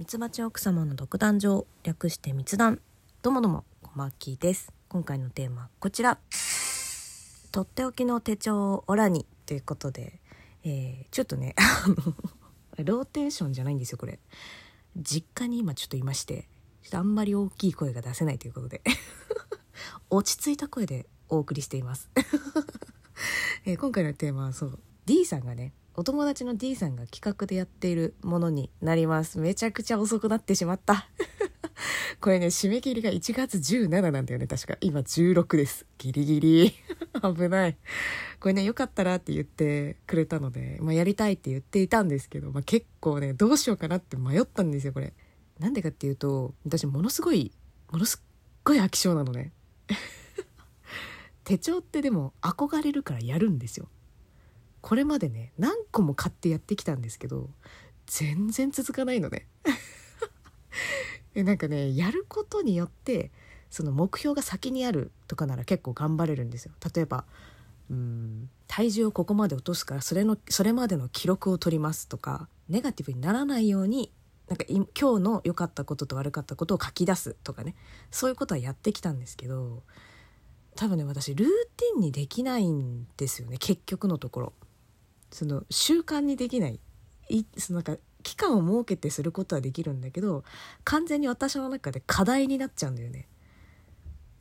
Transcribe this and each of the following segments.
ミツバチ奥様の独壇場略して密談。どもどうも小牧です。今回のテーマはこちら。とっておきの手帳をオラにということで、えー、ちょっとね あのローテーションじゃないんですよこれ。実家に今ちょっといましてちょっとあんまり大きい声が出せないということで 落ち着いた声でお送りしています。えー、今回のテーマはそう D さんがねお友達の D さんが企画でやっているものになります。めちゃくちゃ遅くなってしまった。これね締め切りが1月17なんだよね確か。今16です。ギリギリ。危ない。これねよかったらって言ってくれたので、まあ、やりたいって言っていたんですけど、まあ、結構ねどうしようかなって迷ったんですよこれ。なんでかっていうと私ものすごいものすっごい飽き性なのね。手帳ってでも憧れるからやるんですよ。これまでね何個も買ってやってきたんですけど全然続かないのね。なんかねやることによってその目標が先にあるとかなら結構頑張れるんですよ。例えばうん体重をここまで落とすからそれのそれまでの記録を取りますとかネガティブにならないようになんか今日の良かったことと悪かったことを書き出すとかね。そういうことはやってきたんですけど多分ね私ルーティンにできないんですよね結局のところ。その習慣にできないいそのなんか期間を設けてすることはできるんだけど完全に私の中で課題になっちゃうんだよね。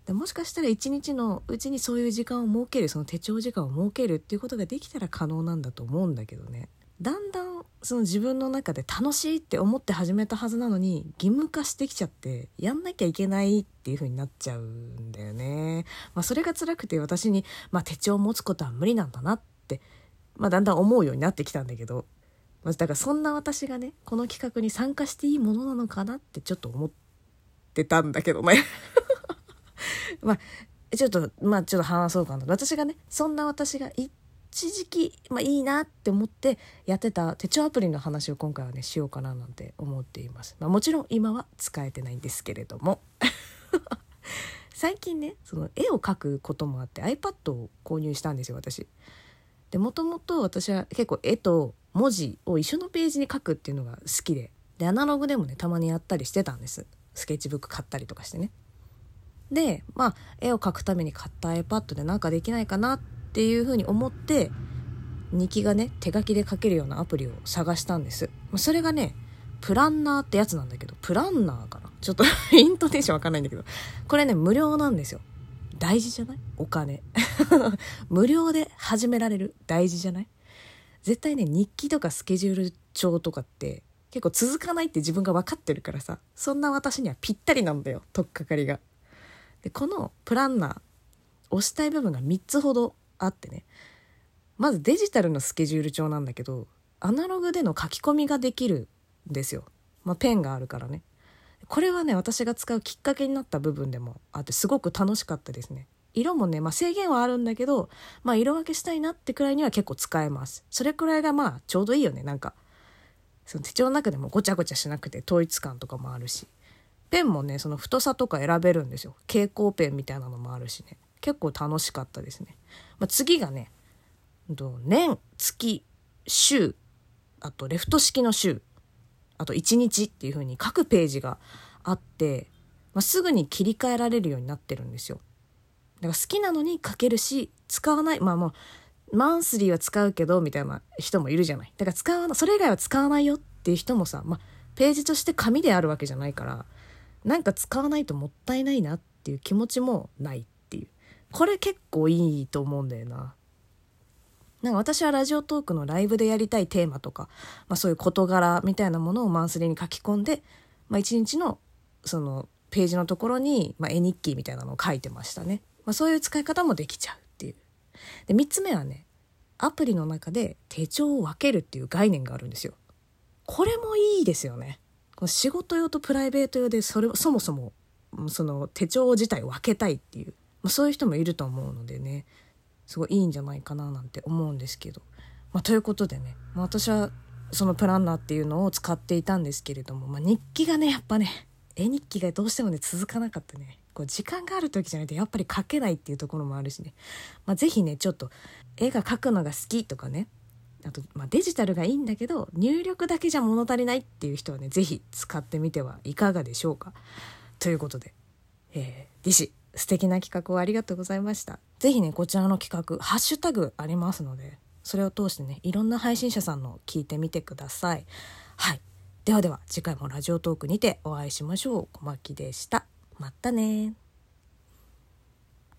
でもしかしたら一日のうちにそういう時間を設けるその手帳時間を設けるっていうことができたら可能なんだと思うんだけどねだんだんその自分の中で楽しいって思って始めたはずなのに義務化してきちゃってやんなきゃいけないっていう風になっちゃうんだよね。まあ、それが辛くて私に、まあ、手帳を持つことは無理なんだなってまあ、だんだん思うようになってきたんだけど、まあ、だからそんな私がねこの企画に参加していいものなのかなってちょっと思ってたんだけどね。まあちょっとまあちょっと話そうかな私がねそんな私が一時期、まあ、いいなって思ってやってた手帳アプリの話を今回はねしようかななんて思っています、まあ、もちろん今は使えてないんですけれども。最近ねその絵を描くこともあって iPad を購入したんですよ私。でもともと私は結構絵と文字を一緒のページに書くっていうのが好きででアナログでもねたまにやったりしてたんです。スケッチブック買ったりとかしてね。でまあ絵を描くために買った iPad でなんかできないかなっていうふうに思って日記がね手書きで書けるようなアプリを探したんです。それがねプランナーってやつなんだけどプランナーかな？ちょっと イントネーションわかんないんだけど。これね無料なんですよ。大事じゃない？お金 無料で始められる？大事じゃない？絶対ね日記とかスケジュール帳とかって結構続かないって自分が分かってるからさそんな私にはぴったりなんだよ取っかかりが。でこのプランナー押したい部分が3つほどあってねまずデジタルのスケジュール帳なんだけどアナログでの書き込みができるんですよ。まあ、ペンがあるからね。これはね私が使うきっかけになった部分でもあってすごく楽しかったですね。色もね、まあ、制限はあるんだけど、まあ、色分けしたいなってくらいには結構使えます。それくらいがまあちょうどいいよね。なんかその手帳の中でもごちゃごちゃしなくて統一感とかもあるし。ペンもねその太さとか選べるんですよ。蛍光ペンみたいなのもあるしね。結構楽しかったですね、まあ、次がね年月週。あとレフト式の週。あと1日っていう風に各ページがあって、まあ、すぐに切り替えられるようになってるんですよ。だから好きなのに書けるし使わない。まあもうマンスリーは使うけどみたいな人もいるじゃない。だから使わない。それ以外は使わないよっていう人もさ、まあ、ページとして紙であるわけじゃないからなんか使わないともったいないなっていう気持ちもないっていう。これ結構いいと思うんだよな。なんか私はラジオトークのライブでやりたいテーマとか、まあ、そういう事柄みたいなものをマンスリーに書き込んで、まあ、一日のそのページのところに、まあ、絵日記みたいなのを書いてましたね。まあ、そういう使い方もできちゃうっていう。で3つ目はねアプリの中で手帳を分けるっていう概念があるんですよ。これもいいですよね。仕事用とプライベート用でそれそもそもその手帳自体を分けたいっていう、まあ、そういう人もいると思うのでねすごいいいんじゃないかななんて思うんですけど。まあ、ということでね、まあ、私はそのプランナーっていうのを使っていたんですけれども、まあ、日記がねやっぱね絵日記がどうしてもね続かなかったね。こう時間がある時じゃないとやっぱり描けないっていうところもあるしね、まあ、是非ねちょっと絵が描くのが好きとかねあと、まあ、デジタルがいいんだけど入力だけじゃ物足りないっていう人はね是非使ってみてはいかがでしょうか。ということで、えー、ディシ素敵な企画をありがとうございました。是非ねこちらの企画ハッシュタグありますのでそれを通してねいろんな配信者さんの聞いてみてください。はい。ではでは次回もラジオトークにてお会いしましょう。小牧でした。またね